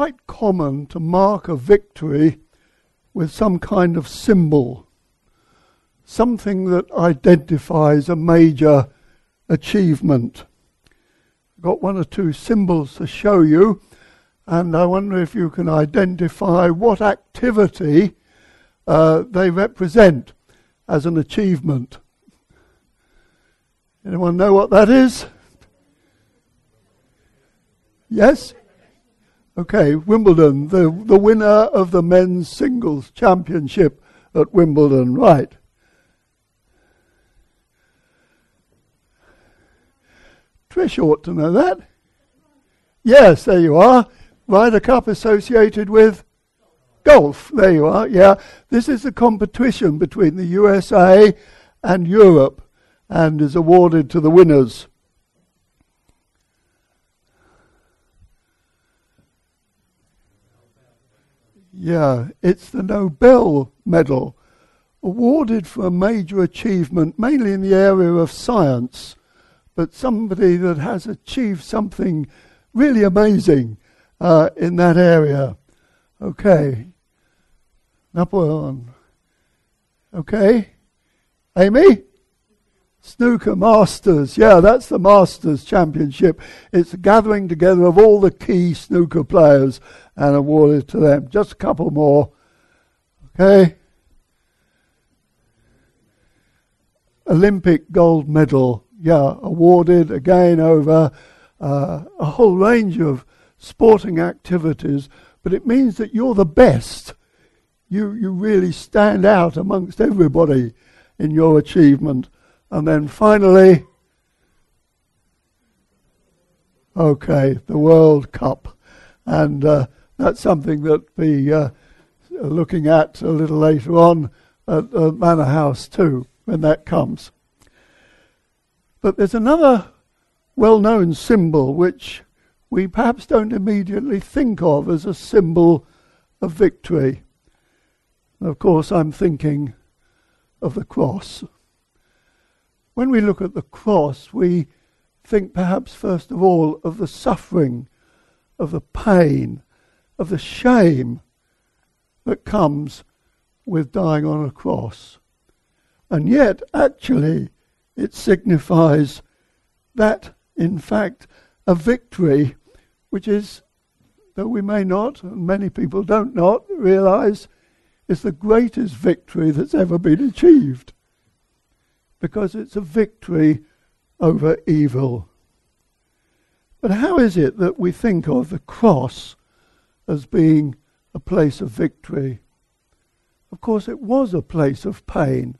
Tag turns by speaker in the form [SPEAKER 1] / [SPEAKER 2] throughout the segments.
[SPEAKER 1] quite common to mark a victory with some kind of symbol, something that identifies a major achievement. I've got one or two symbols to show you, and I wonder if you can identify what activity uh, they represent as an achievement. Anyone know what that is? Yes? Okay, Wimbledon, the, the winner of the men's singles championship at Wimbledon, right. Trish ought to know that. Yes, there you are. Ryder Cup associated with golf. There you are. Yeah, this is a competition between the USA and Europe and is awarded to the winners. Yeah, it's the Nobel Medal, awarded for a major achievement, mainly in the area of science, but somebody that has achieved something really amazing uh, in that area. Okay. Napoleon. Okay. Amy? Snooker Masters. Yeah, that's the Masters Championship. It's a gathering together of all the key snooker players and awarded to them. Just a couple more. Okay. Olympic gold medal. Yeah, awarded again over uh, a whole range of sporting activities, but it means that you're the best. You, you really stand out amongst everybody in your achievement. And then finally, okay, the World Cup. And uh, that's something that we uh, looking at a little later on at the Manor House too, when that comes. But there's another well known symbol which we perhaps don't immediately think of as a symbol of victory. Of course, I'm thinking of the cross. When we look at the cross, we think perhaps first of all of the suffering, of the pain, of the shame that comes with dying on a cross. And yet, actually, it signifies that, in fact, a victory which is, though we may not, and many people don't not, realize, is the greatest victory that's ever been achieved because it's a victory over evil. But how is it that we think of the cross as being a place of victory? Of course, it was a place of pain.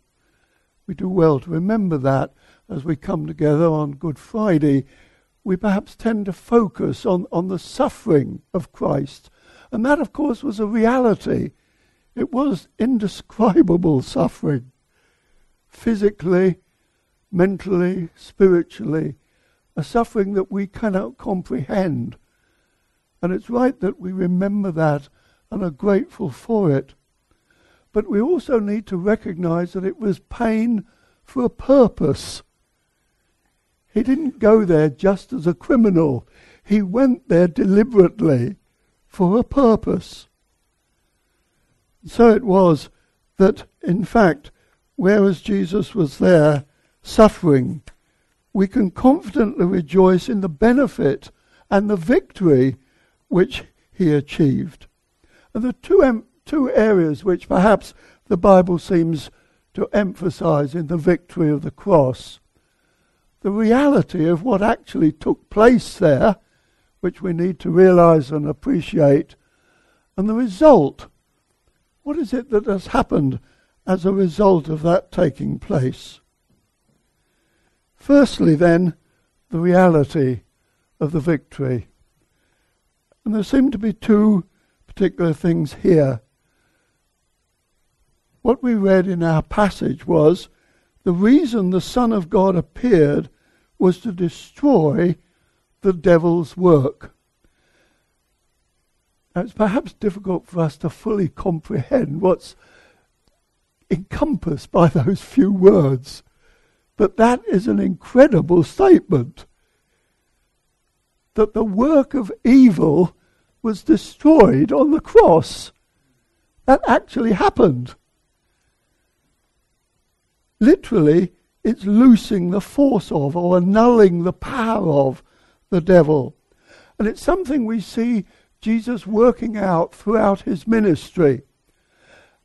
[SPEAKER 1] We do well to remember that as we come together on Good Friday. We perhaps tend to focus on, on the suffering of Christ. And that, of course, was a reality. It was indescribable suffering physically, mentally, spiritually, a suffering that we cannot comprehend. And it's right that we remember that and are grateful for it. But we also need to recognize that it was pain for a purpose. He didn't go there just as a criminal. He went there deliberately for a purpose. So it was that, in fact, whereas Jesus was there suffering, we can confidently rejoice in the benefit and the victory which he achieved. And the two, em- two areas which perhaps the Bible seems to emphasize in the victory of the cross the reality of what actually took place there, which we need to realize and appreciate, and the result. What is it that has happened as a result of that taking place? Firstly, then, the reality of the victory. And there seem to be two particular things here. What we read in our passage was the reason the Son of God appeared was to destroy the devil's work. Now, it's perhaps difficult for us to fully comprehend what's encompassed by those few words, but that is an incredible statement. That the work of evil was destroyed on the cross. That actually happened. Literally, it's loosing the force of or annulling the power of the devil. And it's something we see Jesus working out throughout his ministry.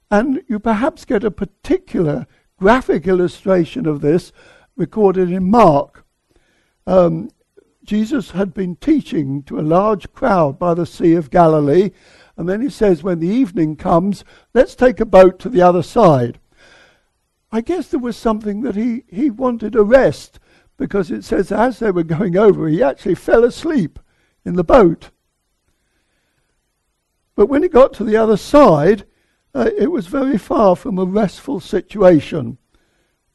[SPEAKER 1] And you perhaps get a particular graphic illustration of this recorded in Mark. Um, Jesus had been teaching to a large crowd by the Sea of Galilee, and then he says, When the evening comes, let's take a boat to the other side. I guess there was something that he, he wanted a rest, because it says as they were going over, he actually fell asleep in the boat. But when he got to the other side, uh, it was very far from a restful situation.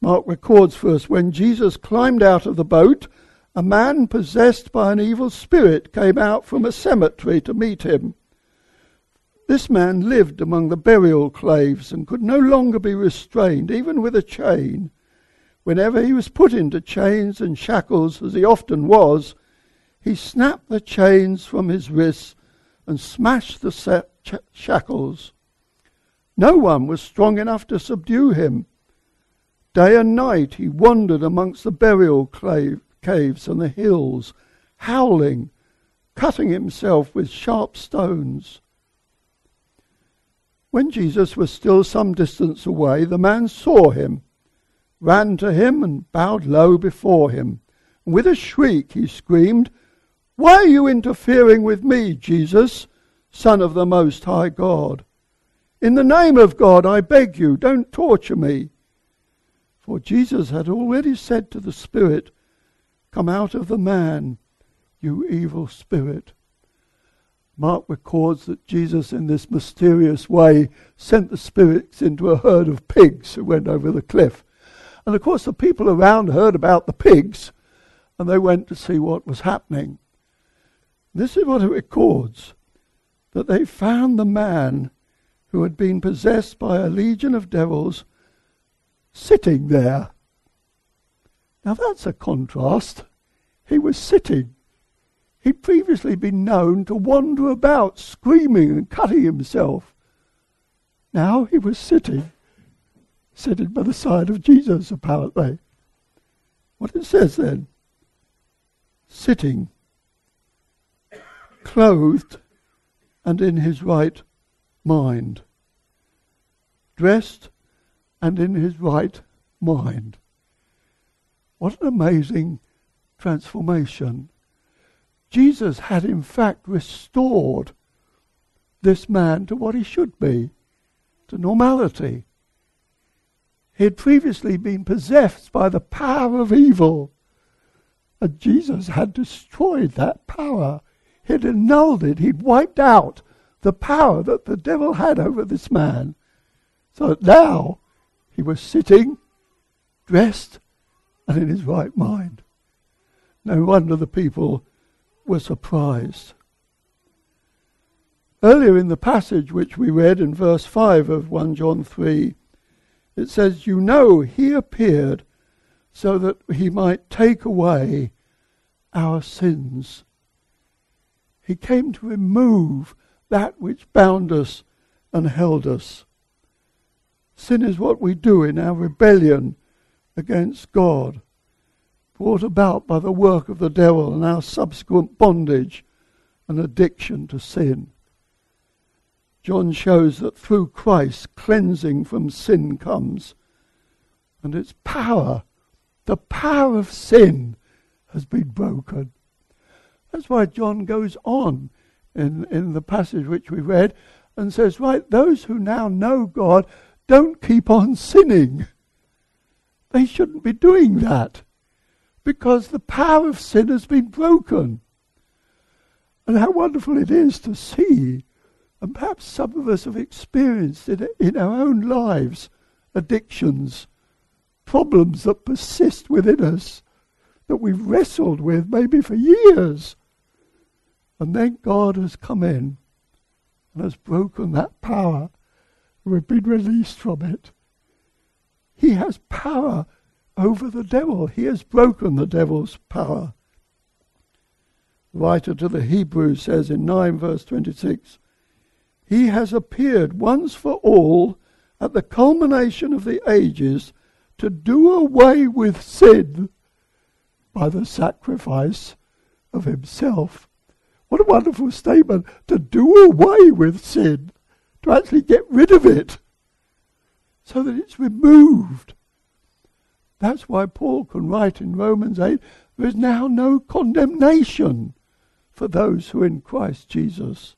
[SPEAKER 1] Mark records for us when Jesus climbed out of the boat, a man possessed by an evil spirit came out from a cemetery to meet him. This man lived among the burial claves and could no longer be restrained, even with a chain. Whenever he was put into chains and shackles, as he often was, he snapped the chains from his wrists and smashed the shackles. No one was strong enough to subdue him. Day and night he wandered amongst the burial caves and the hills, howling, cutting himself with sharp stones. When Jesus was still some distance away, the man saw him, ran to him, and bowed low before him. with a shriek he screamed, why are you interfering with me, Jesus, Son of the Most High God? In the name of God, I beg you, don't torture me. For Jesus had already said to the Spirit, Come out of the man, you evil spirit. Mark records that Jesus, in this mysterious way, sent the spirits into a herd of pigs who went over the cliff. And of course, the people around heard about the pigs and they went to see what was happening. This is what it records that they found the man who had been possessed by a legion of devils sitting there. Now that's a contrast. He was sitting. He'd previously been known to wander about screaming and cutting himself. Now he was sitting, sitting by the side of Jesus, apparently. What it says then? Sitting clothed and in his right mind. Dressed and in his right mind. What an amazing transformation. Jesus had in fact restored this man to what he should be, to normality. He had previously been possessed by the power of evil, and Jesus had destroyed that power He'd annulled it. He'd wiped out the power that the devil had over this man. So that now he was sitting, dressed, and in his right mind. No wonder the people were surprised. Earlier in the passage which we read in verse 5 of 1 John 3, it says, You know he appeared so that he might take away our sins. He came to remove that which bound us and held us. Sin is what we do in our rebellion against God, brought about by the work of the devil and our subsequent bondage and addiction to sin. John shows that through Christ, cleansing from sin comes, and its power, the power of sin, has been broken. That's why John goes on in, in the passage which we read and says, right, those who now know God don't keep on sinning. They shouldn't be doing that because the power of sin has been broken. And how wonderful it is to see, and perhaps some of us have experienced it in our own lives, addictions, problems that persist within us that we've wrestled with maybe for years. And then God has come in and has broken that power. We've been released from it. He has power over the devil. He has broken the devil's power. The writer to the Hebrews says in 9 verse 26, He has appeared once for all at the culmination of the ages to do away with sin by the sacrifice of himself. What a wonderful statement to do away with sin, to actually get rid of it, so that it's removed. That's why Paul can write in Romans 8 there is now no condemnation for those who are in Christ Jesus.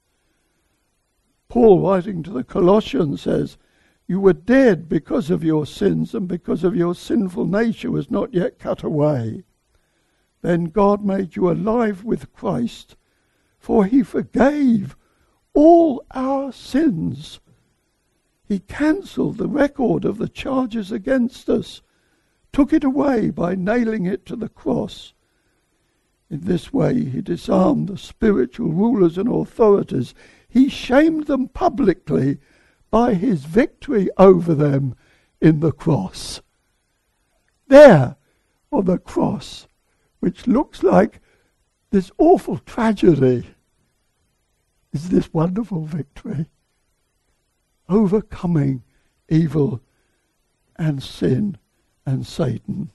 [SPEAKER 1] Paul, writing to the Colossians, says, You were dead because of your sins and because of your sinful nature was not yet cut away. Then God made you alive with Christ, for he forgave all our sins. He cancelled the record of the charges against us, took it away by nailing it to the cross. In this way, he disarmed the spiritual rulers and authorities. He shamed them publicly by his victory over them in the cross. There, on the cross, which looks like this awful tragedy, is this wonderful victory. Overcoming evil and sin and Satan.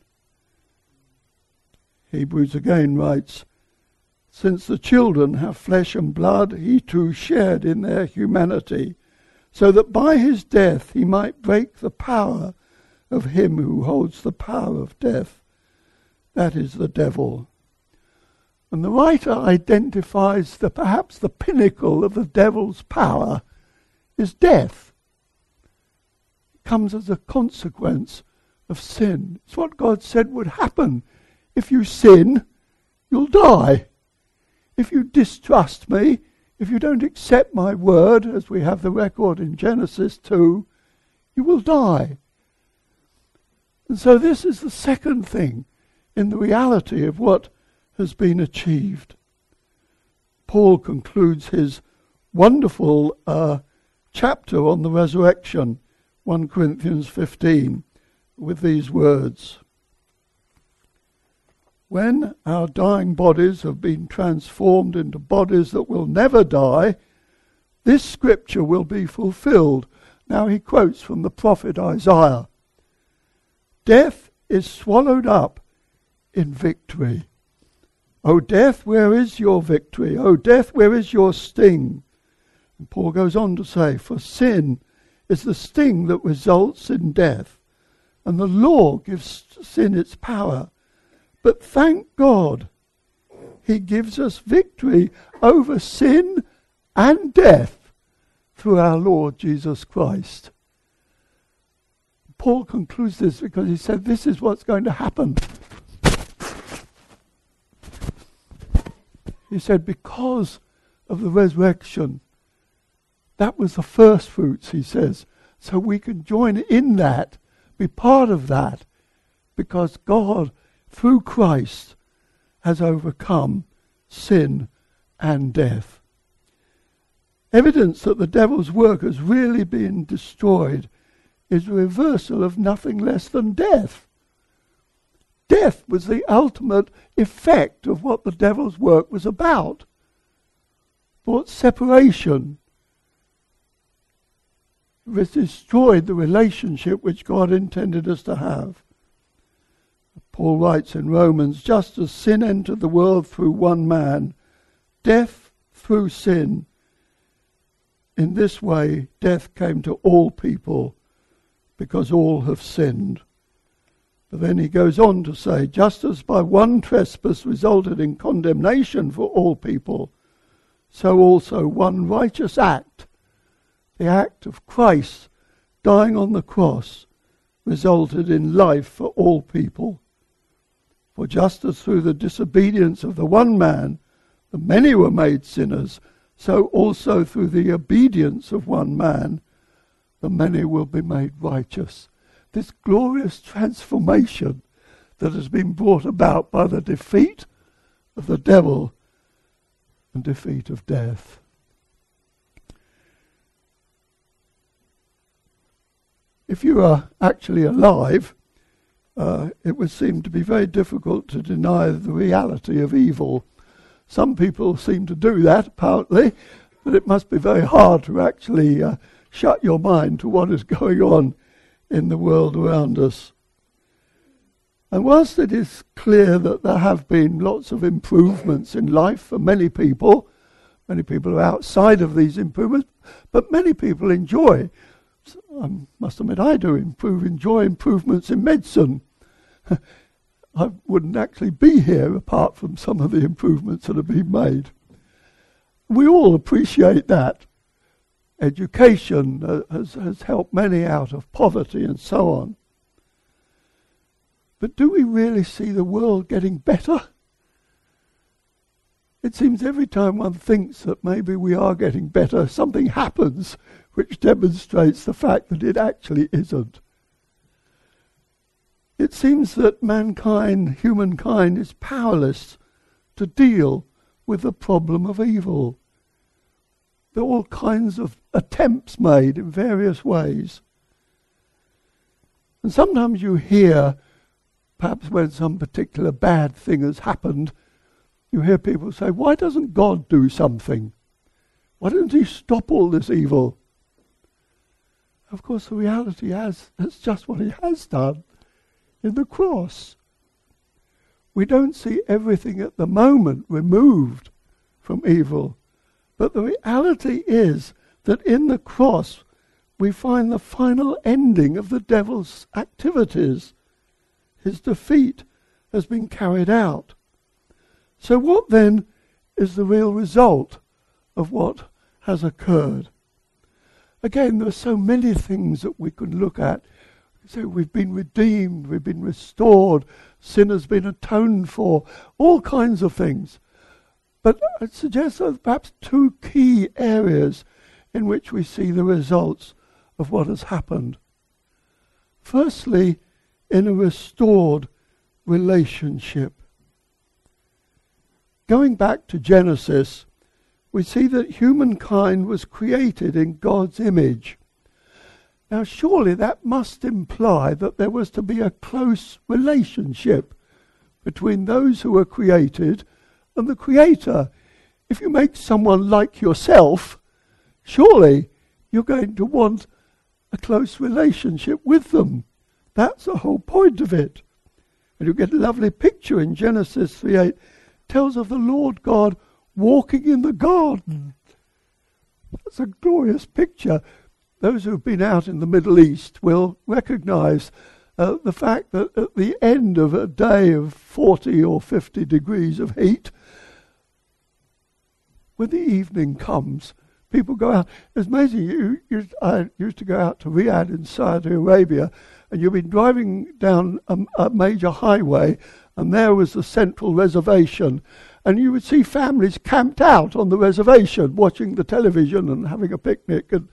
[SPEAKER 1] Hebrews again writes, Since the children have flesh and blood, he too shared in their humanity, so that by his death he might break the power of him who holds the power of death, that is the devil. And the writer identifies that perhaps the pinnacle of the devil's power is death. It comes as a consequence of sin. It's what God said would happen if you sin, you'll die. If you distrust me, if you don't accept my word, as we have the record in Genesis 2, you will die. And so, this is the second thing in the reality of what has been achieved. Paul concludes his wonderful uh, chapter on the resurrection, 1 Corinthians 15, with these words when our dying bodies have been transformed into bodies that will never die, this scripture will be fulfilled. Now he quotes from the prophet Isaiah Death is swallowed up in victory. O death, where is your victory? O death, where is your sting? And Paul goes on to say, For sin is the sting that results in death, and the law gives sin its power. But thank God, He gives us victory over sin and death through our Lord Jesus Christ. Paul concludes this because he said, This is what's going to happen. He said, Because of the resurrection, that was the first fruits, he says. So we can join in that, be part of that, because God through Christ, has overcome sin and death. Evidence that the devil's work has really been destroyed is a reversal of nothing less than death. Death was the ultimate effect of what the devil's work was about. Brought separation. It destroyed the relationship which God intended us to have. Paul writes in Romans, just as sin entered the world through one man, death through sin, in this way death came to all people because all have sinned. But then he goes on to say, just as by one trespass resulted in condemnation for all people, so also one righteous act, the act of Christ dying on the cross, resulted in life for all people. For just as through the disobedience of the one man the many were made sinners, so also through the obedience of one man the many will be made righteous. This glorious transformation that has been brought about by the defeat of the devil and defeat of death. If you are actually alive, uh, it would seem to be very difficult to deny the reality of evil. some people seem to do that, apparently, but it must be very hard to actually uh, shut your mind to what is going on in the world around us. And whilst it is clear that there have been lots of improvements in life for many people, many people are outside of these improvements, but many people enjoy. I must admit, I do improve, enjoy improvements in medicine. I wouldn't actually be here apart from some of the improvements that have been made. We all appreciate that. Education uh, has, has helped many out of poverty and so on. But do we really see the world getting better? It seems every time one thinks that maybe we are getting better, something happens which demonstrates the fact that it actually isn't. It seems that mankind, humankind, is powerless to deal with the problem of evil. There are all kinds of attempts made in various ways. And sometimes you hear, perhaps when some particular bad thing has happened, you hear people say, Why doesn't God do something? Why doesn't He stop all this evil? Of course, the reality is that's just what He has done in the cross. We don't see everything at the moment removed from evil, but the reality is that in the cross we find the final ending of the devil's activities. His defeat has been carried out. So, what then is the real result of what has occurred? Again, there are so many things that we could look at so we've been redeemed, we've been restored, sin has been atoned for, all kinds of things. But I suggest that perhaps two key areas in which we see the results of what has happened. Firstly, in a restored relationship. Going back to Genesis, we see that humankind was created in God's image. Now, surely that must imply that there was to be a close relationship between those who were created and the Creator. If you make someone like yourself, surely you're going to want a close relationship with them. That's the whole point of it. And you get a lovely picture in Genesis 3 8, tells of the Lord God walking in the garden. That's a glorious picture those who've been out in the Middle East will recognize uh, the fact that at the end of a day of 40 or 50 degrees of heat, when the evening comes, people go out. It's amazing. You, you, I used to go out to Riyadh in Saudi Arabia, and you'd be driving down a, a major highway, and there was the central reservation, and you would see families camped out on the reservation, watching the television and having a picnic. And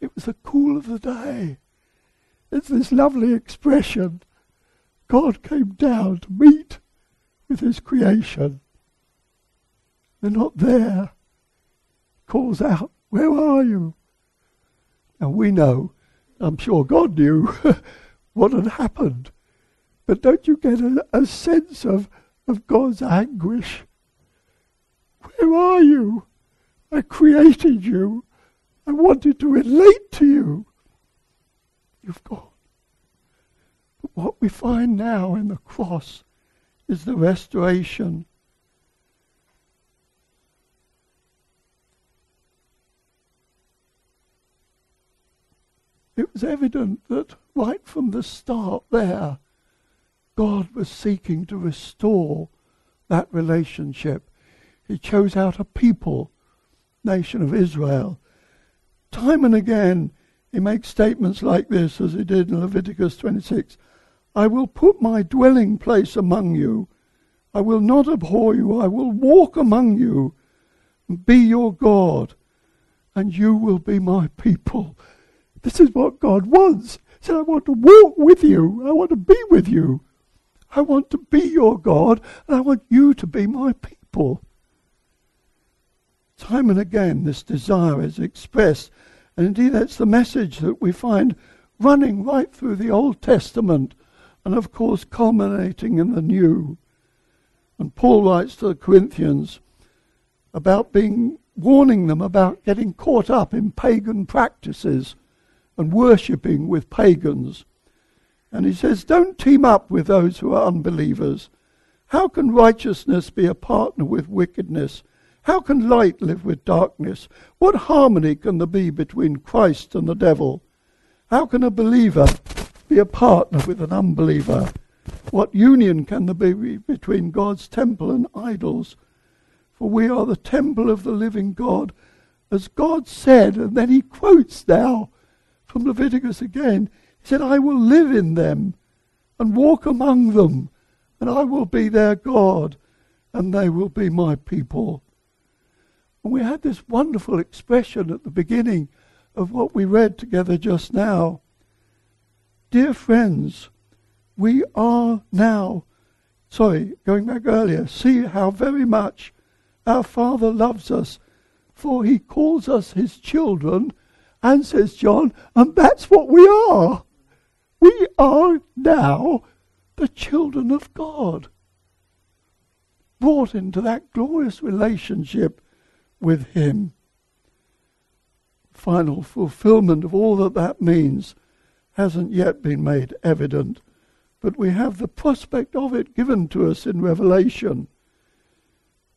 [SPEAKER 1] it was the cool of the day. It's this lovely expression. God came down to meet with his creation. They're not there. Calls out, Where are you? Now we know, I'm sure God knew what had happened. But don't you get a, a sense of, of God's anguish? Where are you? I created you. I wanted to relate to you. You've gone. But what we find now in the cross is the restoration. Was evident that right from the start there, God was seeking to restore that relationship. He chose out a people, nation of Israel, Time and again, he makes statements like this, as he did in Leviticus 26 I will put my dwelling place among you. I will not abhor you. I will walk among you and be your God, and you will be my people. This is what God wants. He said, I want to walk with you. I want to be with you. I want to be your God, and I want you to be my people. Time and again, this desire is expressed. And indeed, that's the message that we find running right through the Old Testament and, of course, culminating in the New. And Paul writes to the Corinthians about being warning them about getting caught up in pagan practices and worshipping with pagans. And he says, Don't team up with those who are unbelievers. How can righteousness be a partner with wickedness? How can light live with darkness? What harmony can there be between Christ and the devil? How can a believer be a partner with an unbeliever? What union can there be between God's temple and idols? For we are the temple of the living God, as God said, and then he quotes now from Leviticus again. He said, I will live in them and walk among them, and I will be their God, and they will be my people. And we had this wonderful expression at the beginning of what we read together just now. Dear friends, we are now, sorry, going back earlier, see how very much our Father loves us, for he calls us his children, and says John, and that's what we are. We are now the children of God, brought into that glorious relationship with him. Final fulfillment of all that that means hasn't yet been made evident, but we have the prospect of it given to us in Revelation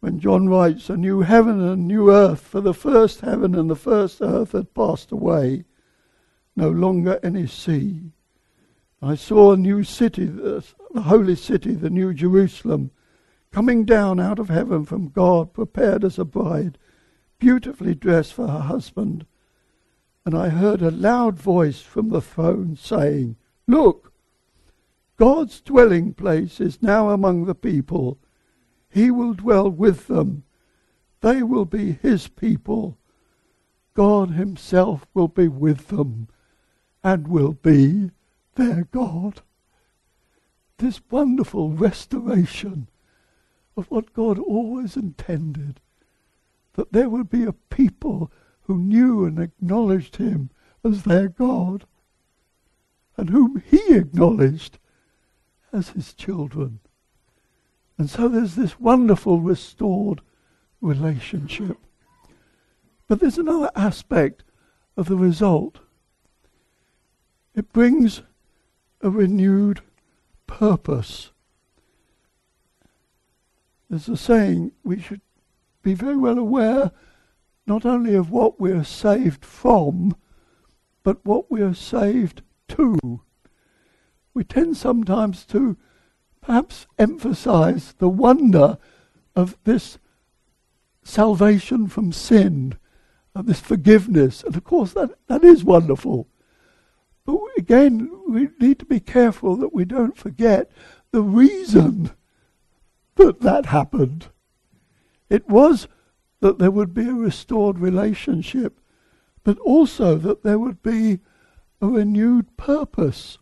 [SPEAKER 1] when John writes, A new heaven and a new earth, for the first heaven and the first earth had passed away, no longer any sea. I saw a new city, the, the holy city, the new Jerusalem, coming down out of heaven from God, prepared as a bride, beautifully dressed for her husband. And I heard a loud voice from the throne saying, Look, God's dwelling place is now among the people he will dwell with them. They will be his people. God himself will be with them and will be their God. This wonderful restoration of what God always intended that there would be a people who knew and acknowledged him as their God and whom he acknowledged as his children. And so there's this wonderful restored relationship. But there's another aspect of the result. It brings a renewed purpose. There's a saying we should be very well aware not only of what we are saved from, but what we are saved to. We tend sometimes to perhaps emphasize the wonder of this salvation from sin, of this forgiveness. And of course, that, that is wonderful. But again, we need to be careful that we don't forget the reason that that happened. It was that there would be a restored relationship, but also that there would be a renewed purpose.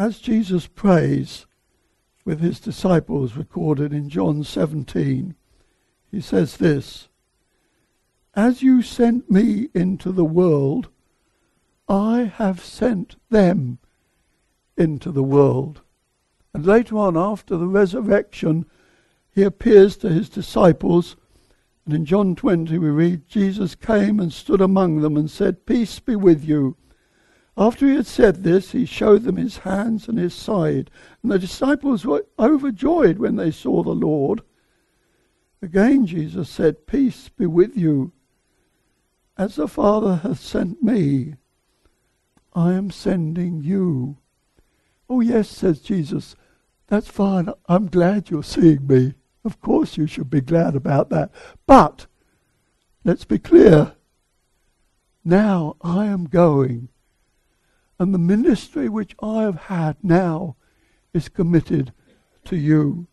[SPEAKER 1] As Jesus prays with his disciples, recorded in John 17, he says this As you sent me into the world, I have sent them into the world. And later on, after the resurrection, he appears to his disciples. And in John 20, we read, Jesus came and stood among them and said, Peace be with you. After he had said this, he showed them his hands and his side. And the disciples were overjoyed when they saw the Lord. Again, Jesus said, Peace be with you. As the Father hath sent me, I am sending you. Oh, yes, says Jesus, that's fine. I'm glad you're seeing me. Of course, you should be glad about that. But, let's be clear. Now I am going and the ministry which I have had now is committed to you.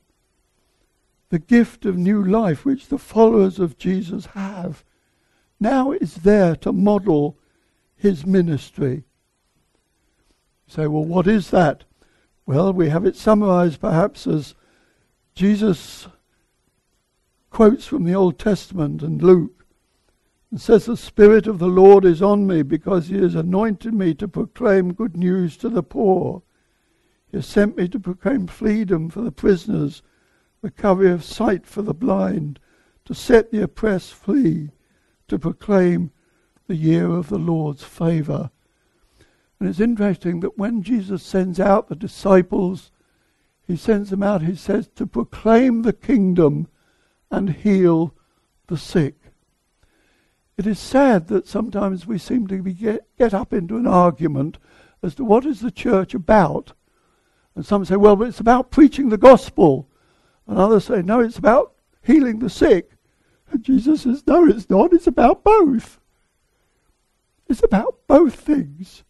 [SPEAKER 1] The gift of new life which the followers of Jesus have now is there to model his ministry. Say, well, what is that? Well, we have it summarized perhaps as Jesus quotes from the Old Testament and Luke and says, The Spirit of the Lord is on me because he has anointed me to proclaim good news to the poor. He has sent me to proclaim freedom for the prisoners recovery of sight for the blind, to set the oppressed free, to proclaim the year of the Lord's favour. And it's interesting that when Jesus sends out the disciples, he sends them out, he says, to proclaim the kingdom and heal the sick. It is sad that sometimes we seem to get, get up into an argument as to what is the church about. And some say, well, it's about preaching the gospel. And others say, no, it's about healing the sick. And Jesus says, no, it's not. It's about both. It's about both things.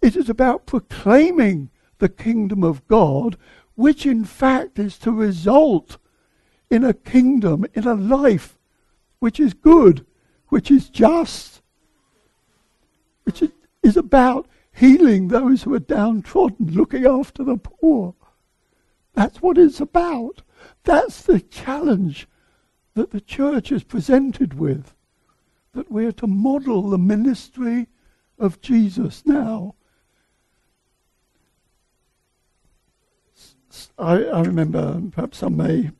[SPEAKER 1] It is about proclaiming the kingdom of God, which in fact is to result in a kingdom, in a life which is good, which is just, which is about healing those who are downtrodden, looking after the poor. That's what it's about. That's the challenge that the church is presented with. That we're to model the ministry of Jesus now I, I remember, perhaps some may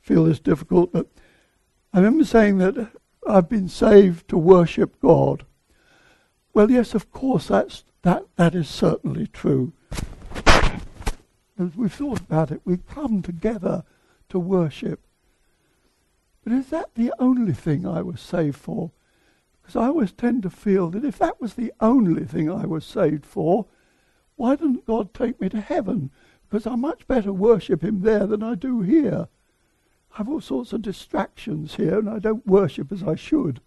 [SPEAKER 1] feel this difficult, but I remember saying that I've been saved to worship God. Well, yes, of course, that's, that, that is certainly true. As we've thought about it, we come together to worship. But is that the only thing I was saved for? Because I always tend to feel that if that was the only thing I was saved for, why didn't God take me to heaven? because I much better worship him there than I do here. I have all sorts of distractions here and I don't worship as I should.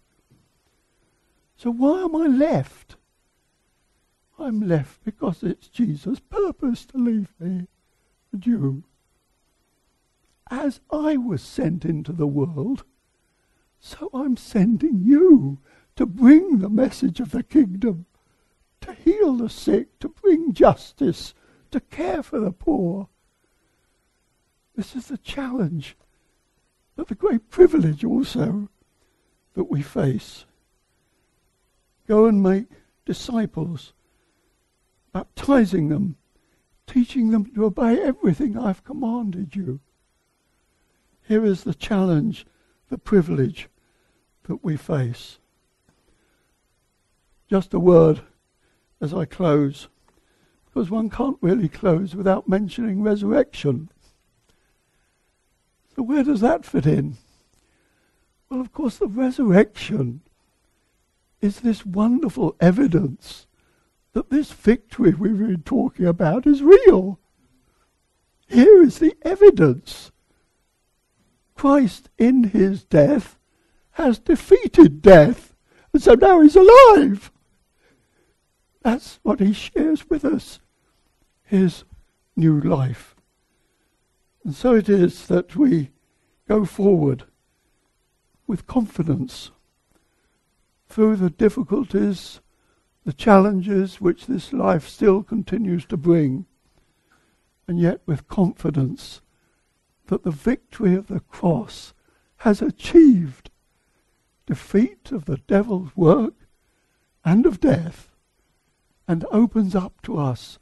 [SPEAKER 1] So why am I left? I'm left because it's Jesus' purpose to leave me and you. As I was sent into the world, so I'm sending you to bring the message of the kingdom, to heal the sick, to bring justice, to care for the poor. This is the challenge, but the great privilege also that we face. Go and make disciples, baptizing them, teaching them to obey everything I've commanded you. Here is the challenge, the privilege that we face. Just a word as I close because one can't really close without mentioning resurrection. So, where does that fit in? Well, of course, the resurrection is this wonderful evidence that this victory we've been talking about is real. Here is the evidence. Christ, in his death, has defeated death, and so now he's alive. That's what he shares with us his new life. And so it is that we go forward with confidence through the difficulties, the challenges which this life still continues to bring, and yet with confidence that the victory of the cross has achieved defeat of the devil's work and of death and opens up to us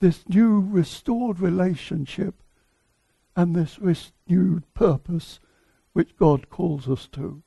[SPEAKER 1] this new restored relationship and this renewed purpose which God calls us to.